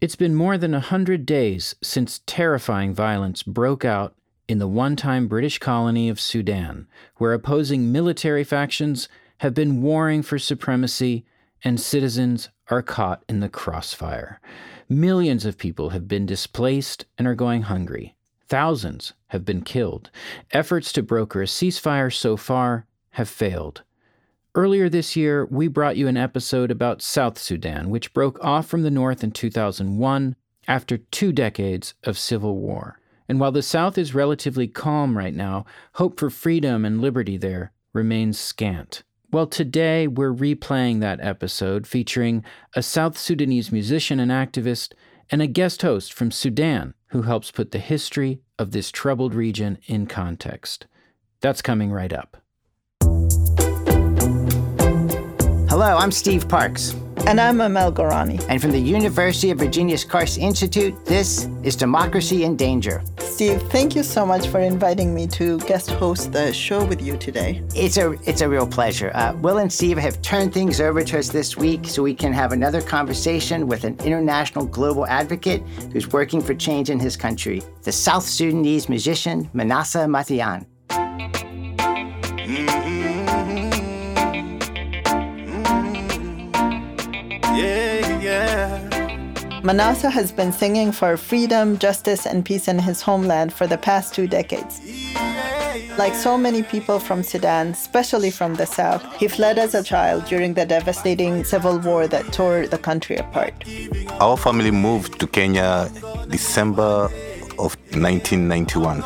It's been more than a hundred days since terrifying violence broke out in the one time British colony of Sudan, where opposing military factions have been warring for supremacy and citizens are caught in the crossfire. Millions of people have been displaced and are going hungry. Thousands have been killed. Efforts to broker a ceasefire so far have failed. Earlier this year, we brought you an episode about South Sudan, which broke off from the North in 2001 after two decades of civil war. And while the South is relatively calm right now, hope for freedom and liberty there remains scant. Well, today we're replaying that episode featuring a South Sudanese musician and activist and a guest host from Sudan who helps put the history of this troubled region in context. That's coming right up. Hello, I'm Steve Parks. And I'm Amel Gorani. And from the University of Virginia's Karsh Institute, this is Democracy in Danger. Steve, thank you so much for inviting me to guest host the show with you today. It's a it's a real pleasure. Uh, Will and Steve have turned things over to us this week so we can have another conversation with an international global advocate who's working for change in his country, the South Sudanese musician Manasseh Mathiang. Manasseh has been singing for freedom, justice, and peace in his homeland for the past two decades. Like so many people from Sudan, especially from the south, he fled as a child during the devastating civil war that tore the country apart. Our family moved to Kenya in December of 1991.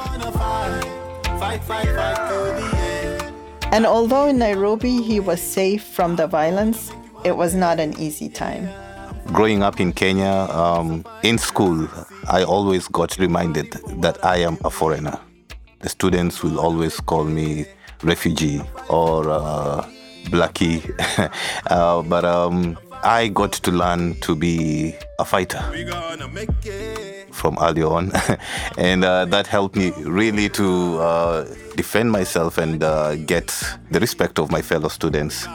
And although in Nairobi he was safe from the violence, it was not an easy time growing up in Kenya, um, in school, I always got reminded that I am a foreigner. The students will always call me refugee or uh, blackie. uh, but um, I got to learn to be a fighter from early on. and uh, that helped me really to uh, defend myself and uh, get the respect of my fellow students.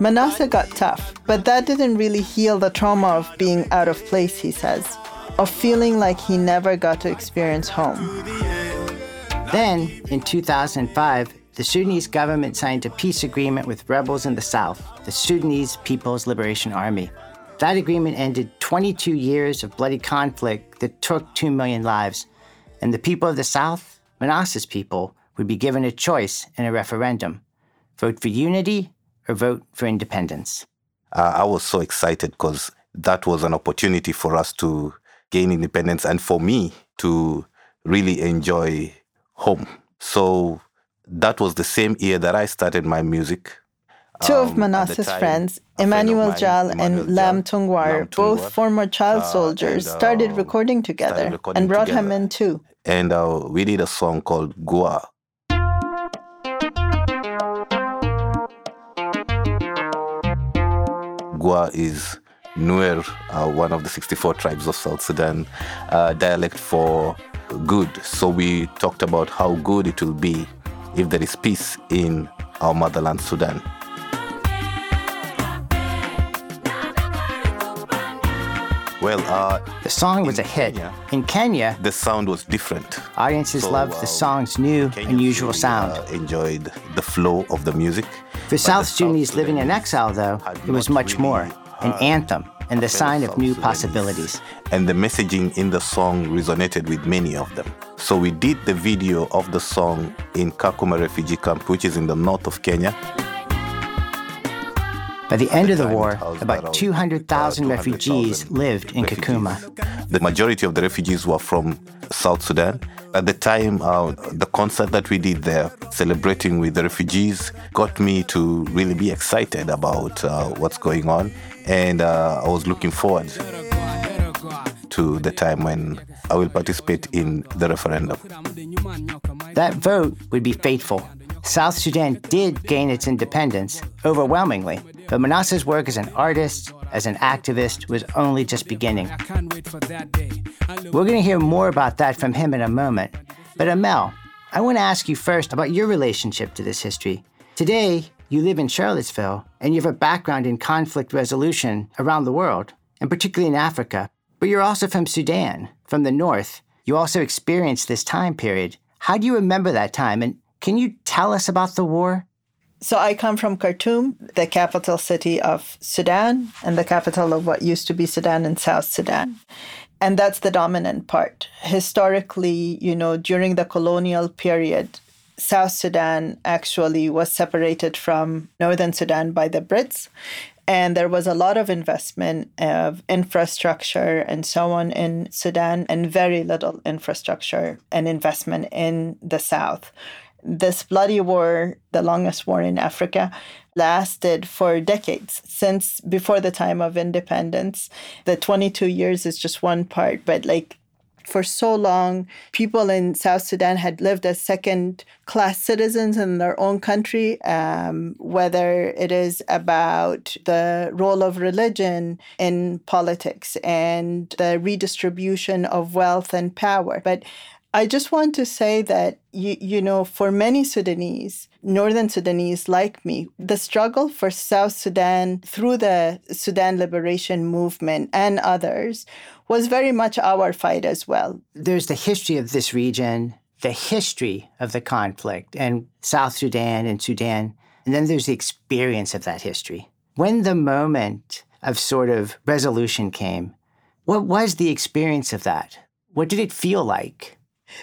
Manasseh got tough, but that didn't really heal the trauma of being out of place, he says, of feeling like he never got to experience home. Then, in 2005, the Sudanese government signed a peace agreement with rebels in the south, the Sudanese People's Liberation Army. That agreement ended 22 years of bloody conflict that took 2 million lives, and the people of the south, Manasseh's people, would be given a choice in a referendum vote for unity or vote for independence? Uh, I was so excited because that was an opportunity for us to gain independence and for me to really enjoy home. So that was the same year that I started my music. Two um, of Manasseh's time, friends, Emmanuel Jal and Lam Tungwar, both former child uh, soldiers, and, uh, started recording together started recording and brought together. him in too. And uh, we did a song called Gua. Gua is Nuer, uh, one of the 64 tribes of South Sudan, uh, dialect for good. So we talked about how good it will be if there is peace in our motherland, Sudan. Well, uh, song was a hit. Kenya, in Kenya, the sound was different. Audiences so, loved the uh, song's new, Kenyans unusual really, sound. Uh, enjoyed the flow of the music. For South Sudanese living in exile, though, it was much more an anthem and the sign of new possibilities. And the messaging in the song resonated with many of them. So we did the video of the song in Kakuma refugee camp, which is in the north of Kenya. By the end of the war, about 200,000 refugees lived in Kakuma. The majority of the refugees were from South Sudan. At the time, uh, the concert that we did there, celebrating with the refugees, got me to really be excited about uh, what's going on. And uh, I was looking forward to the time when I will participate in the referendum. That vote would be fateful. South Sudan did gain its independence overwhelmingly, but Manasseh's work as an artist, as an activist, was only just beginning. We're going to hear more about that from him in a moment. But Amel, I want to ask you first about your relationship to this history. Today, you live in Charlottesville and you have a background in conflict resolution around the world, and particularly in Africa. But you're also from Sudan, from the north. You also experienced this time period. How do you remember that time? And can you tell us about the war? So I come from Khartoum, the capital city of Sudan and the capital of what used to be Sudan and South Sudan. And that's the dominant part. Historically, you know, during the colonial period, South Sudan actually was separated from Northern Sudan by the Brits. And there was a lot of investment of infrastructure and so on in Sudan, and very little infrastructure and investment in the South. This bloody war, the longest war in Africa, lasted for decades since before the time of independence. The 22 years is just one part, but like for so long, people in South Sudan had lived as second class citizens in their own country, um, whether it is about the role of religion in politics and the redistribution of wealth and power. But I just want to say that, you, you know, for many Sudanese, Northern Sudanese like me, the struggle for South Sudan through the Sudan Liberation Movement and others was very much our fight as well. There's the history of this region, the history of the conflict, and South Sudan and Sudan. And then there's the experience of that history. When the moment of sort of resolution came, what was the experience of that? What did it feel like?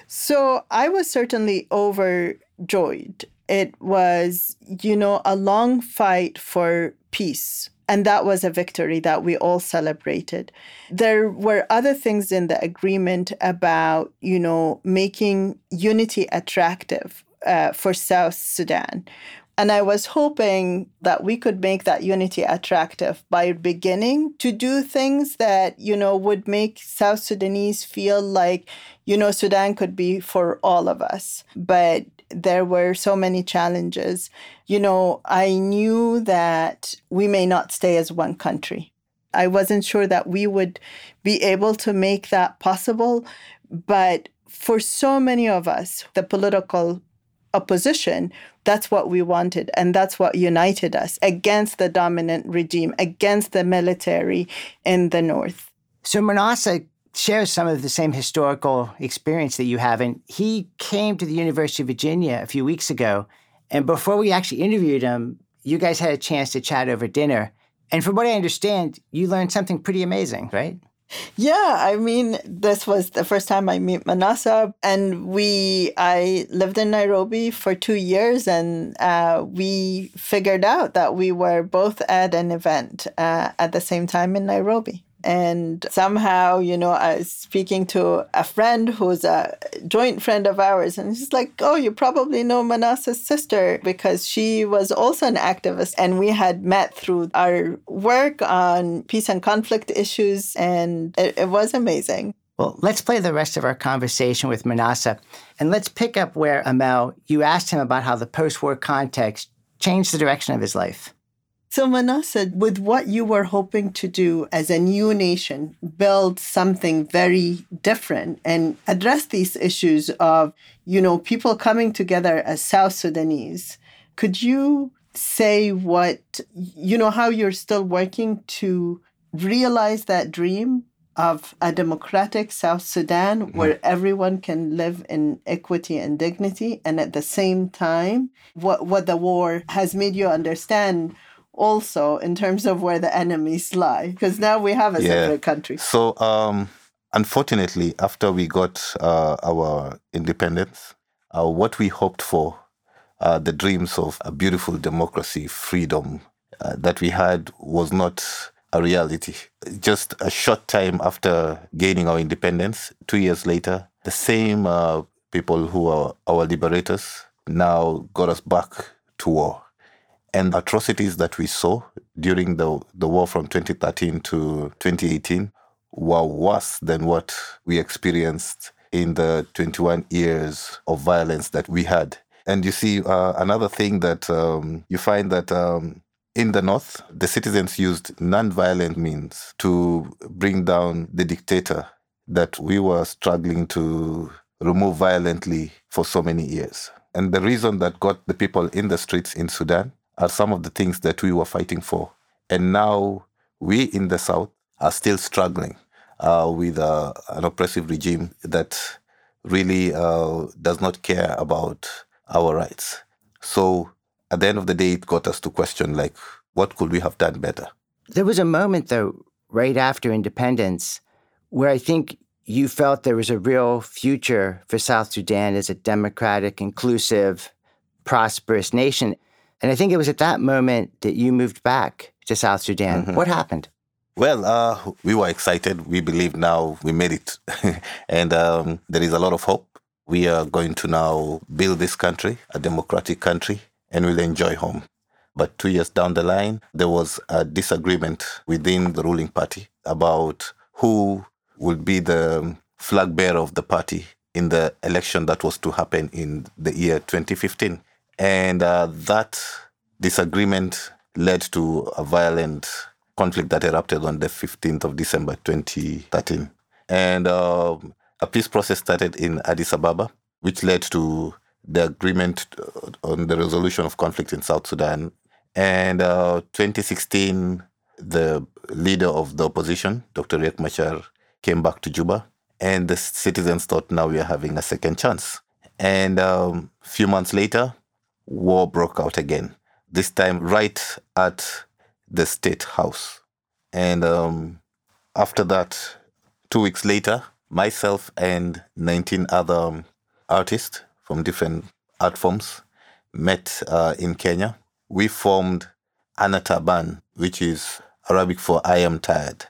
So I was certainly overjoyed. It was, you know, a long fight for peace. And that was a victory that we all celebrated. There were other things in the agreement about, you know, making unity attractive uh, for South Sudan. And I was hoping that we could make that unity attractive by beginning to do things that, you know, would make South Sudanese feel like, you know, Sudan could be for all of us. But there were so many challenges. You know, I knew that we may not stay as one country. I wasn't sure that we would be able to make that possible. But for so many of us, the political opposition, that's what we wanted. And that's what united us against the dominant regime, against the military in the North. So Manasseh shares some of the same historical experience that you have. And he came to the University of Virginia a few weeks ago. And before we actually interviewed him, you guys had a chance to chat over dinner. And from what I understand, you learned something pretty amazing, right? Yeah, I mean, this was the first time I meet Manasseh, and we I lived in Nairobi for two years, and uh, we figured out that we were both at an event uh, at the same time in Nairobi. And somehow, you know, I was speaking to a friend who's a joint friend of ours, and she's like, Oh, you probably know Manasseh's sister because she was also an activist. And we had met through our work on peace and conflict issues, and it, it was amazing. Well, let's play the rest of our conversation with Manasseh. And let's pick up where, Amel, you asked him about how the post war context changed the direction of his life. So, Manasseh, with what you were hoping to do as a new nation, build something very different and address these issues of, you know, people coming together as South Sudanese, could you say what, you know, how you're still working to realize that dream of a democratic South Sudan mm-hmm. where everyone can live in equity and dignity, and at the same time, what, what the war has made you understand also in terms of where the enemies lie because now we have a yeah. separate country. So um, unfortunately after we got uh, our independence uh, what we hoped for uh, the dreams of a beautiful democracy freedom uh, that we had was not a reality. Just a short time after gaining our independence two years later the same uh, people who are our liberators now got us back to war and the atrocities that we saw during the, the war from 2013 to 2018 were worse than what we experienced in the 21 years of violence that we had. And you see, uh, another thing that um, you find that um, in the North, the citizens used non-violent means to bring down the dictator that we were struggling to remove violently for so many years. And the reason that got the people in the streets in Sudan are some of the things that we were fighting for. And now we in the South are still struggling uh, with uh, an oppressive regime that really uh, does not care about our rights. So at the end of the day, it got us to question, like, what could we have done better? There was a moment, though, right after independence, where I think you felt there was a real future for South Sudan as a democratic, inclusive, prosperous nation. And I think it was at that moment that you moved back to South Sudan. Mm-hmm. What happened? Well, uh, we were excited. We believe now we made it. and um, there is a lot of hope. We are going to now build this country, a democratic country, and we'll enjoy home. But two years down the line, there was a disagreement within the ruling party about who would be the flag bearer of the party in the election that was to happen in the year 2015. And uh, that disagreement led to a violent conflict that erupted on the 15th of December 2013. And uh, a peace process started in Addis Ababa, which led to the agreement uh, on the resolution of conflict in South Sudan. And uh, 2016, the leader of the opposition, Dr. Riek Machar, came back to Juba, and the citizens thought now we are having a second chance. And a um, few months later, war broke out again. This time, right at the state house. And um, after that, two weeks later, myself and 19 other um, artists from different art forms met uh, in Kenya. We formed Anataban, which is Arabic for I am tired.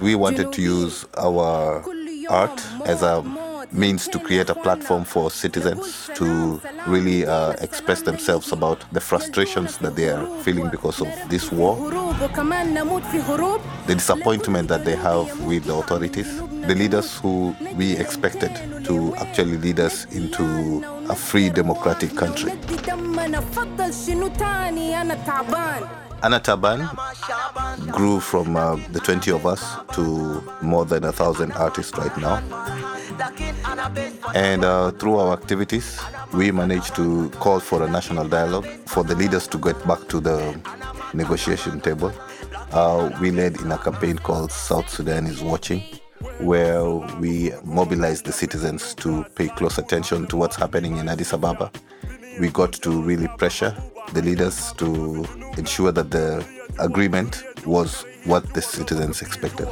We wanted to use our art as a means to create a platform for citizens to really uh, express themselves about the frustrations that they are feeling because of this war, the disappointment that they have with the authorities, the leaders who we expected to actually lead us into a free democratic country. Anataban grew from uh, the 20 of us to more than a thousand artists right now. And uh, through our activities, we managed to call for a national dialogue for the leaders to get back to the negotiation table. Uh, we led in a campaign called South Sudan is Watching, where we mobilized the citizens to pay close attention to what's happening in Addis Ababa. We got to really pressure the leaders to ensure that the agreement was what the citizens expected.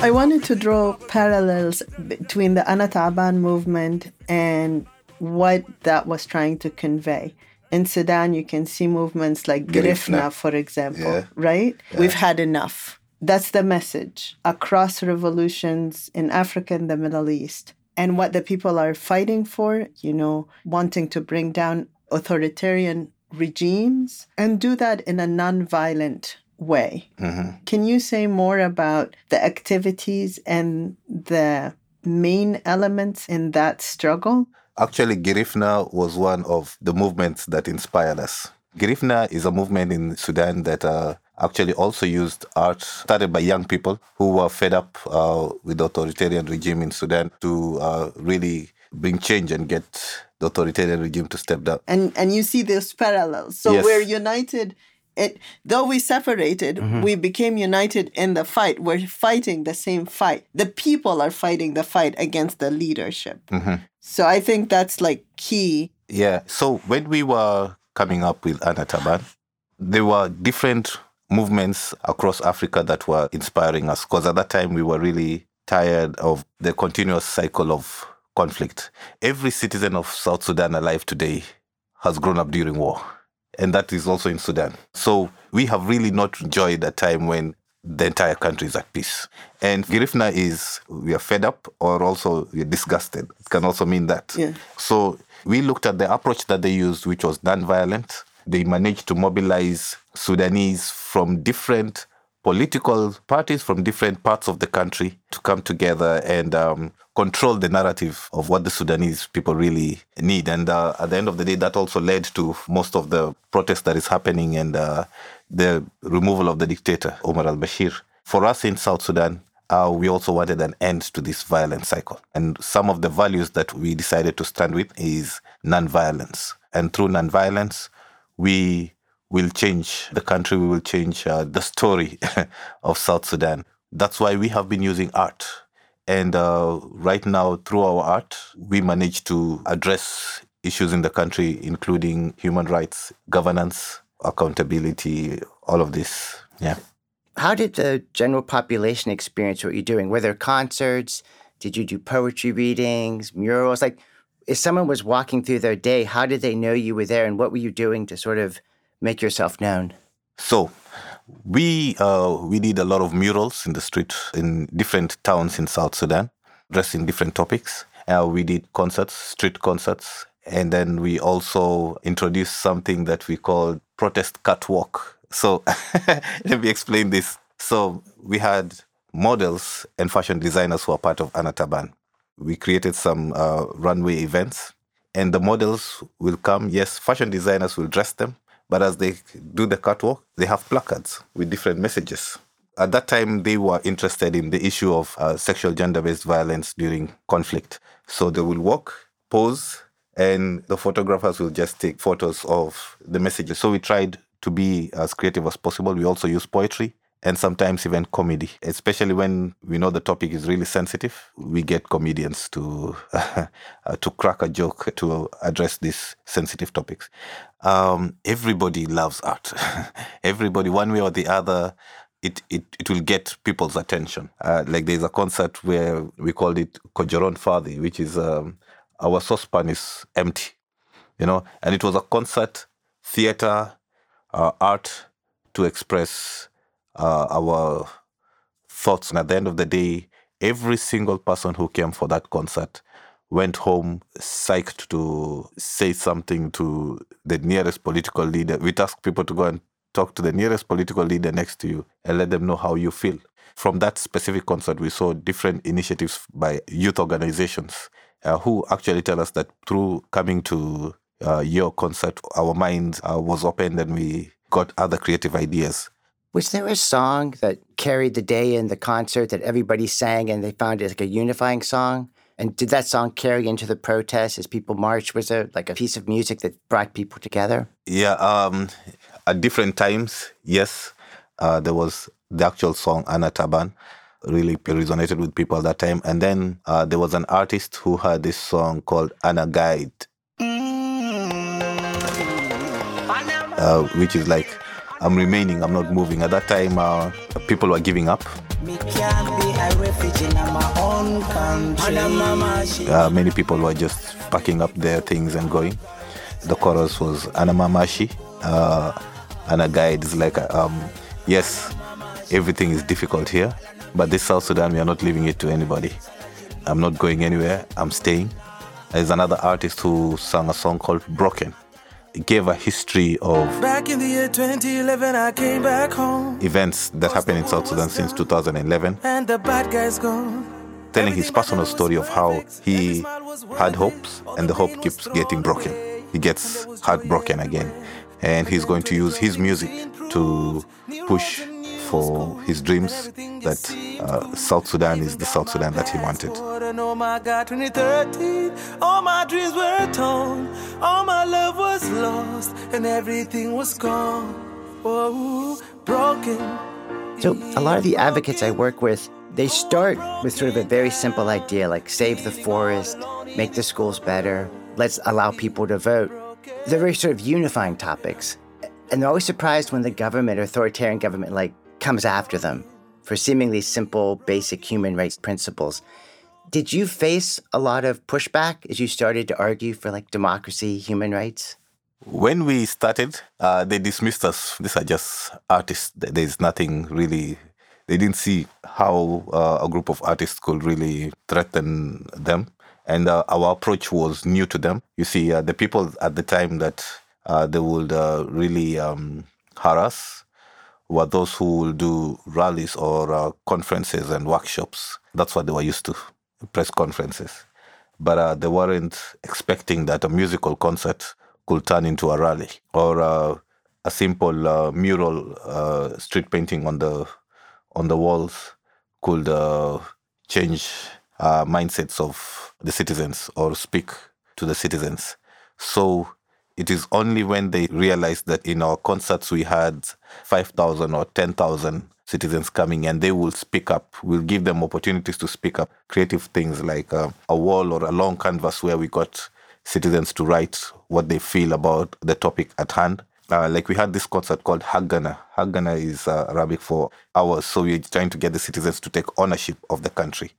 I wanted to draw parallels between the Anataban movement and what that was trying to convey. In Sudan, you can see movements like Girifna, for example, yeah. right? Yeah. We've had enough. That's the message across revolutions in Africa and the Middle East. And what the people are fighting for, you know, wanting to bring down authoritarian regimes and do that in a non-violent way. Mm-hmm. Can you say more about the activities and the main elements in that struggle? Actually, Girifna was one of the movements that inspired us. Girifna is a movement in Sudan that uh, actually also used art started by young people who were fed up uh, with the authoritarian regime in Sudan to uh, really bring change and get the authoritarian regime to step down. And and you see those parallels. So yes. we're united. It, though we separated, mm-hmm. we became united in the fight. We're fighting the same fight. The people are fighting the fight against the leadership. Mm-hmm. So I think that's like key. Yeah. So when we were coming up with Anataban, there were different movements across Africa that were inspiring us because at that time we were really tired of the continuous cycle of conflict. Every citizen of South Sudan alive today has grown up during war, and that is also in Sudan. So we have really not enjoyed a time when the entire country is at peace. And Girifna is we are fed up or also we're disgusted. It can also mean that. Yeah. So we looked at the approach that they used, which was non-violent. They managed to mobilize Sudanese from different political parties from different parts of the country to come together and um, control the narrative of what the Sudanese people really need. And uh, at the end of the day, that also led to most of the protests that is happening and uh, the removal of the dictator, Omar al Bashir. For us in South Sudan, uh, we also wanted an end to this violent cycle. And some of the values that we decided to stand with is nonviolence. And through nonviolence, we will change the country, we will change uh, the story of South Sudan. That's why we have been using art. And uh, right now, through our art, we manage to address issues in the country, including human rights, governance, accountability, all of this. Yeah. How did the general population experience what you're doing? Were there concerts? Did you do poetry readings, murals? Like, if someone was walking through their day, how did they know you were there and what were you doing to sort of make yourself known? So, we uh, we did a lot of murals in the street in different towns in South Sudan, addressing different topics. Uh, we did concerts, street concerts, and then we also introduced something that we called protest catwalk. So let me explain this. So we had models and fashion designers who are part of Anataban. We created some uh, runway events, and the models will come. Yes, fashion designers will dress them, but as they do the catwalk, they have placards with different messages. At that time, they were interested in the issue of uh, sexual gender based violence during conflict. So they will walk, pose, and the photographers will just take photos of the messages. So we tried to be as creative as possible. We also use poetry and sometimes even comedy, especially when we know the topic is really sensitive. We get comedians to uh, to crack a joke to address these sensitive topics. Um, everybody loves art. everybody, one way or the other, it, it, it will get people's attention. Uh, like there's a concert where we called it Kojoron Fadi, which is um, our saucepan is empty, you know, and it was a concert, theater, uh, art to express uh, our thoughts. And at the end of the day, every single person who came for that concert went home psyched to say something to the nearest political leader. We'd ask people to go and talk to the nearest political leader next to you and let them know how you feel. From that specific concert, we saw different initiatives by youth organizations uh, who actually tell us that through coming to uh, your concert, our mind uh, was opened and we got other creative ideas. Was there a song that carried the day in the concert that everybody sang and they found it like a unifying song? And did that song carry into the protest as people marched? Was there like a piece of music that brought people together? Yeah, um, at different times, yes. Uh, there was the actual song Anataban really resonated with people at that time. And then uh, there was an artist who had this song called Anna Guide, uh, which is like, I'm remaining, I'm not moving. At that time, uh, people were giving up. Uh, many people were just packing up their things and going. The chorus was Anamamashi. Uh, a Guide is like, um, yes, everything is difficult here, but this South Sudan, we are not leaving it to anybody. I'm not going anywhere. I'm staying. There's another artist who sang a song called Broken. Gave a history of back in the year 2011 I came back home. events that happened in South Sudan since 2011 and the bad guys gone. telling his personal story of how he had hopes and the hope keeps getting broken. he gets heartbroken again. and he's going to use his music to push for his dreams that uh, South Sudan is the South Sudan that he wanted. Oh my God, 2013, all my dreams were torn, all my love was lost, and everything was gone. Oh, broken. So, a lot of the advocates I work with, they start with sort of a very simple idea like save the forest, make the schools better, let's allow people to vote. They're very sort of unifying topics. And they're always surprised when the government, authoritarian government, like comes after them for seemingly simple, basic human rights principles. Did you face a lot of pushback as you started to argue for like democracy, human rights? When we started, uh, they dismissed us. These are just artists. There's nothing really. They didn't see how uh, a group of artists could really threaten them. And uh, our approach was new to them. You see, uh, the people at the time that uh, they would uh, really um, harass were those who will do rallies or uh, conferences and workshops. That's what they were used to, press conferences. But uh, they weren't expecting that a musical concert could turn into a rally or uh, a simple uh, mural uh, street painting on the on the walls could uh, change mindsets of the citizens or speak to the citizens. So it is only when they realized that in our concerts we had 5,000 or 10,000 citizens coming and they will speak up. We'll give them opportunities to speak up. Creative things like uh, a wall or a long canvas where we got citizens to write what they feel about the topic at hand. Uh, like we had this concert called Hagana. Hagana is uh, Arabic for hours. So we're trying to get the citizens to take ownership of the country.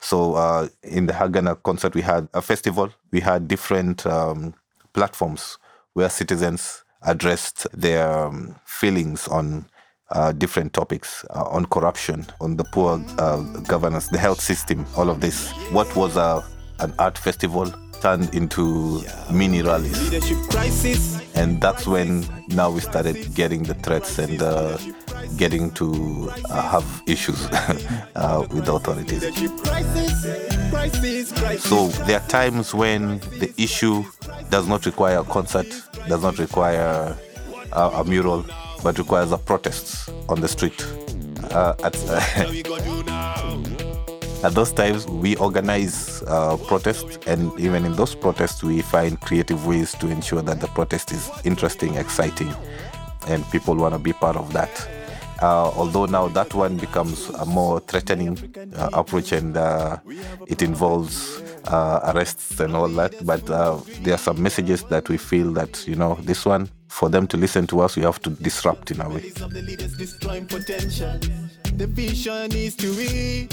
So uh, in the Hagana concert, we had a festival. We had different um, platforms where citizens addressed their um, feelings on uh, different topics uh, on corruption, on the poor uh, governance, the health system, all of this. What was a, an art festival turned into mini rallies. And that's when now we started getting the threats and uh, getting to uh, have issues uh, with the authorities. So there are times when the issue does not require a concert, does not require a, a mural, but requires a protest on the street. Uh, at, at those times, we organize uh, protests, and even in those protests, we find creative ways to ensure that the protest is interesting, exciting, and people want to be part of that. Uh, although now that one becomes a more threatening uh, approach and uh, it involves uh, arrests and all that. But uh, there are some messages that we feel that, you know, this one, for them to listen to us, we have to disrupt in a way. The vision is to be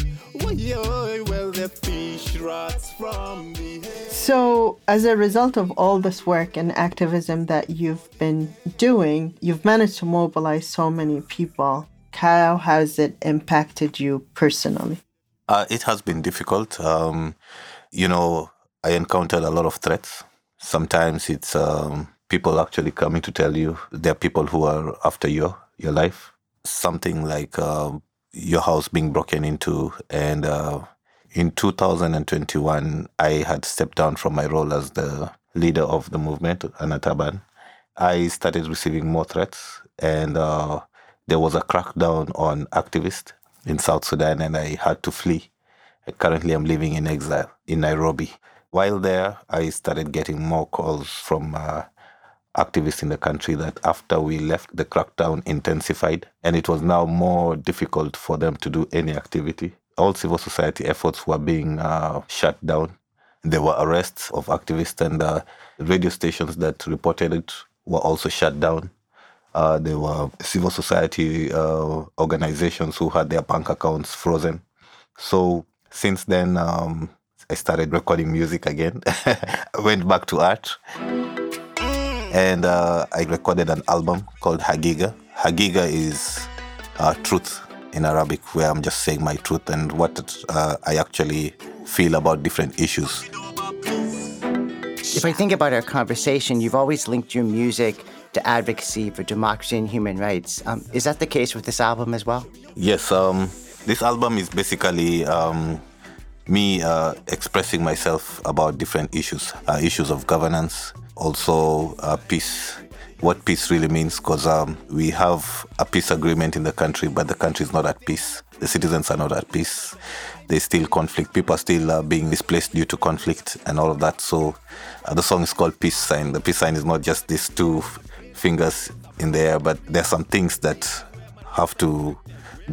so, as a result of all this work and activism that you've been doing, you've managed to mobilize so many people. How has it impacted you personally? Uh, it has been difficult. Um, you know, I encountered a lot of threats. Sometimes it's um, people actually coming to tell you there are people who are after your your life. Something like uh, your house being broken into. And uh, in 2021, I had stepped down from my role as the leader of the movement, Anataban. I started receiving more threats, and uh, there was a crackdown on activists in South Sudan, and I had to flee. Currently, I'm living in exile in Nairobi. While there, I started getting more calls from uh, activists in the country that after we left, the crackdown intensified, and it was now more difficult for them to do any activity. All civil society efforts were being uh, shut down. There were arrests of activists, and uh, radio stations that reported it were also shut down. Uh, there were civil society uh, organizations who had their bank accounts frozen. So since then, um, I started recording music again. I went back to art and uh, I recorded an album called Hagiga. Hagiga is uh, truth in Arabic, where I'm just saying my truth and what uh, I actually feel about different issues. If I think about our conversation, you've always linked your music to advocacy for democracy and human rights. Um, is that the case with this album as well? Yes. Um, this album is basically um, me uh, expressing myself about different issues, uh, issues of governance, also uh, peace. What peace really means, because um, we have a peace agreement in the country, but the country is not at peace. The citizens are not at peace. There's still conflict. People are still uh, being displaced due to conflict and all of that. So uh, the song is called Peace Sign. The peace sign is not just these two fingers in the air, but there are some things that have to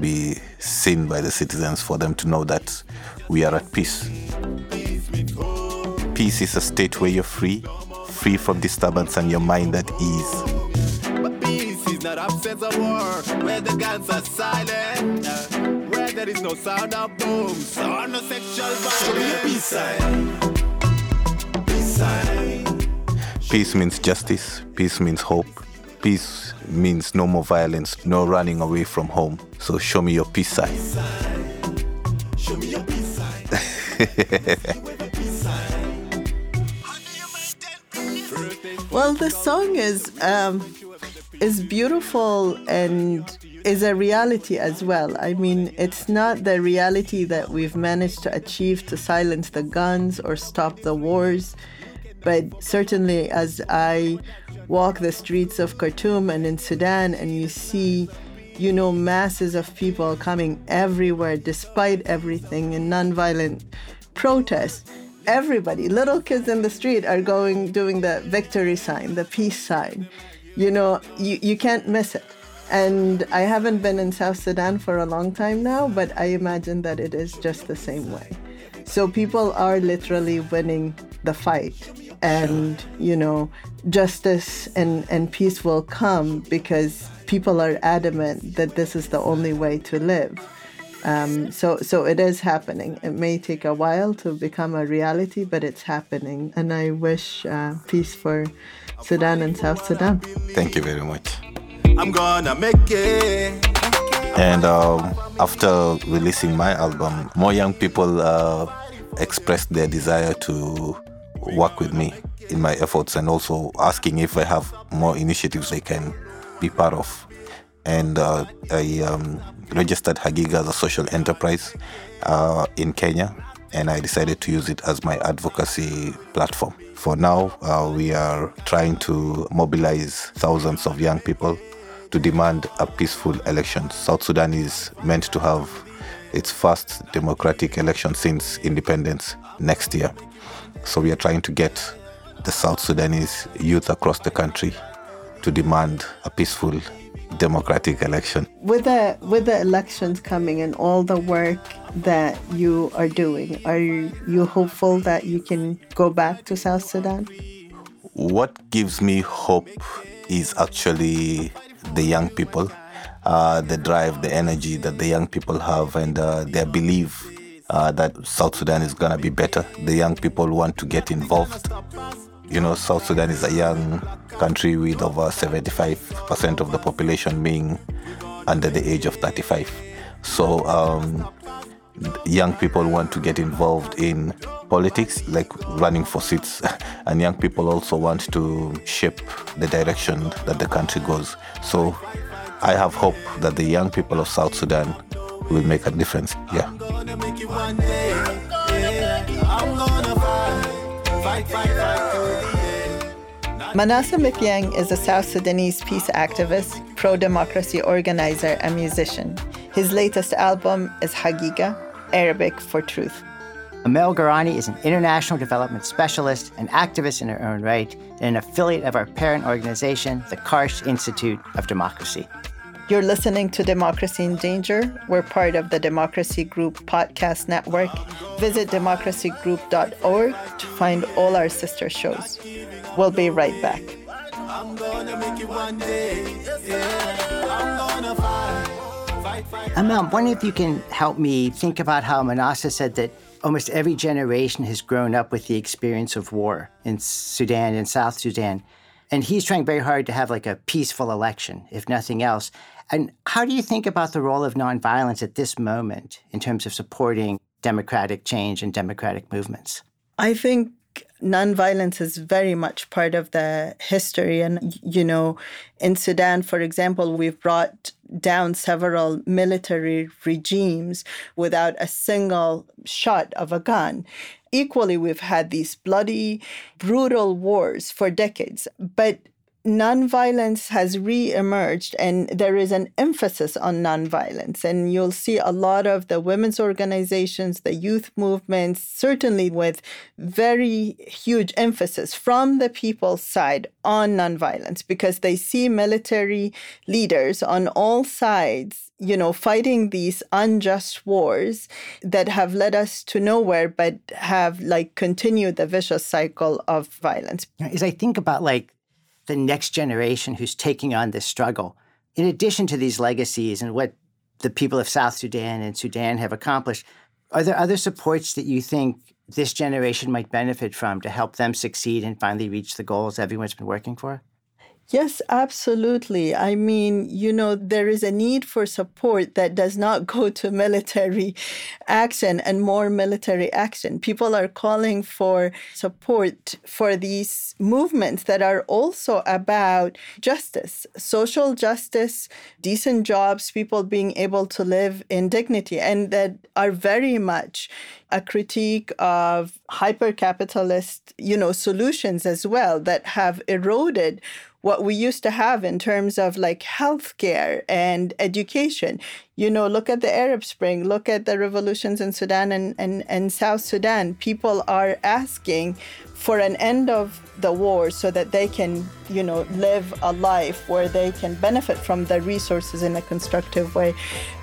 be seen by the citizens for them to know that we are at peace. Peace is a state where you're free, free from disturbance and your mind at ease. But peace is not absence of war, where the guns are silent, where there is no sound of booms or no sexual violence. Peace sign. Peace sign. Peace means justice, peace means hope, peace means no more violence, no running away from home. So show me your peace sign. Show me your peace sign. Well, the song is um, is beautiful and is a reality as well. I mean, it's not the reality that we've managed to achieve to silence the guns or stop the wars, but certainly as I walk the streets of Khartoum and in Sudan and you see you know, masses of people coming everywhere despite everything in nonviolent protests. Everybody, little kids in the street are going doing the victory sign, the peace sign. You know, you, you can't miss it. And I haven't been in South Sudan for a long time now, but I imagine that it is just the same way. So people are literally winning the fight. And, you know, justice and, and peace will come because people are adamant that this is the only way to live. Um, so, so it is happening. It may take a while to become a reality, but it's happening. And I wish uh, peace for Sudan and South Sudan. Thank you very much. I'm gonna make it. And um, after releasing my album, more young people uh, expressed their desire to work with me in my efforts and also asking if I have more initiatives they can be part of. And uh, I um, registered Hagiga as a social enterprise uh, in Kenya, and I decided to use it as my advocacy platform. For now, uh, we are trying to mobilize thousands of young people to demand a peaceful election. South Sudan is meant to have its first democratic election since independence next year. So we are trying to get the South Sudanese youth across the country to demand a peaceful democratic election. With the with the elections coming and all the work that you are doing, are you hopeful that you can go back to South Sudan? What gives me hope is actually the young people, uh, the drive, the energy that the young people have, and uh, their belief uh, that South Sudan is gonna be better. The young people want to get involved. You know, South Sudan is a young country with over 75% of the population being under the age of 35. So, um, young people want to get involved in politics, like running for seats, and young people also want to shape the direction that the country goes. So, I have hope that the young people of South Sudan will make a difference. Yeah. End. Manasseh Mathiang is a South Sudanese peace activist, pro democracy organizer, and musician. His latest album is Hagiga, Arabic for Truth. Amel Gorani is an international development specialist, an activist in her own right, and an affiliate of our parent organization, the Karsh Institute of Democracy. You're listening to Democracy in Danger. We're part of the Democracy Group podcast network. Visit democracygroup.org to find all our sister shows. We'll be right back. I'm gonna make it one day. I'm gonna fight, fight, fight. Amel, I'm wondering if you can help me think about how Manasseh said that almost every generation has grown up with the experience of war in Sudan and South Sudan. And he's trying very hard to have like a peaceful election, if nothing else. And how do you think about the role of nonviolence at this moment in terms of supporting democratic change and democratic movements? I think nonviolence is very much part of the history. And, you know, in Sudan, for example, we've brought down several military regimes without a single shot of a gun. Equally, we've had these bloody, brutal wars for decades. But nonviolence has re-emerged and there is an emphasis on nonviolence. And you'll see a lot of the women's organizations the youth movements certainly with very huge emphasis from the people's side on nonviolence because they see military leaders on all sides you know fighting these unjust wars that have led us to nowhere but have like continued the vicious cycle of violence. As I think about like the next generation who's taking on this struggle, in addition to these legacies and what the people of South Sudan and Sudan have accomplished, are there other supports that you think this generation might benefit from to help them succeed and finally reach the goals everyone's been working for? Yes, absolutely. I mean, you know, there is a need for support that does not go to military action and more military action. People are calling for support for these movements that are also about justice, social justice, decent jobs, people being able to live in dignity, and that are very much a critique of hyper capitalist, you know, solutions as well that have eroded what we used to have in terms of like healthcare and education. You know, look at the Arab Spring, look at the revolutions in Sudan and, and, and South Sudan. People are asking for an end of the war so that they can, you know, live a life where they can benefit from the resources in a constructive way.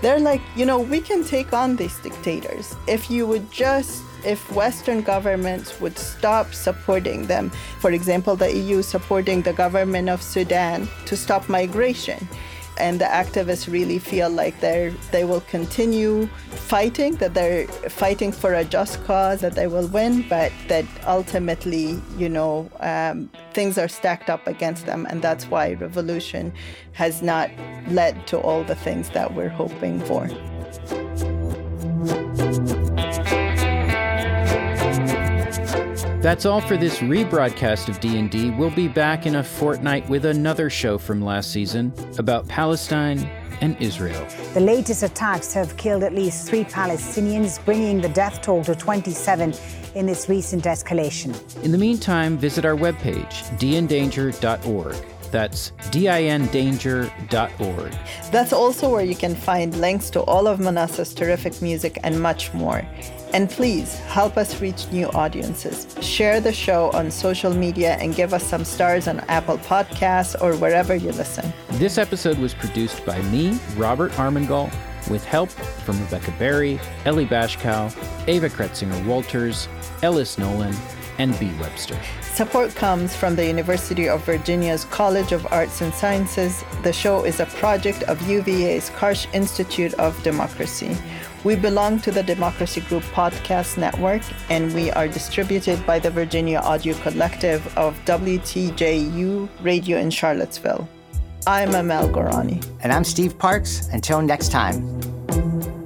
They're like, you know, we can take on these dictators if you would just if Western governments would stop supporting them. For example, the EU supporting the government of Sudan to stop migration. And the activists really feel like they're they will continue fighting, that they're fighting for a just cause, that they will win, but that ultimately, you know, um, things are stacked up against them, and that's why revolution has not led to all the things that we're hoping for. That's all for this rebroadcast of D&D. We'll be back in a fortnight with another show from last season about Palestine and Israel. The latest attacks have killed at least 3 Palestinians, bringing the death toll to 27 in this recent escalation. In the meantime, visit our webpage, dindanger.org. That's dindanger.org. That's also where you can find links to all of Manasseh's terrific music and much more. And please help us reach new audiences. Share the show on social media and give us some stars on Apple Podcasts or wherever you listen. This episode was produced by me, Robert Armengol, with help from Rebecca Berry, Ellie Bashkow, Ava Kretzinger Walters, Ellis Nolan, and B. Webster. Support comes from the University of Virginia's College of Arts and Sciences. The show is a project of UVA's Karsh Institute of Democracy. We belong to the Democracy Group Podcast Network, and we are distributed by the Virginia Audio Collective of WTJU Radio in Charlottesville. I'm Amel Gorani. And I'm Steve Parks. Until next time.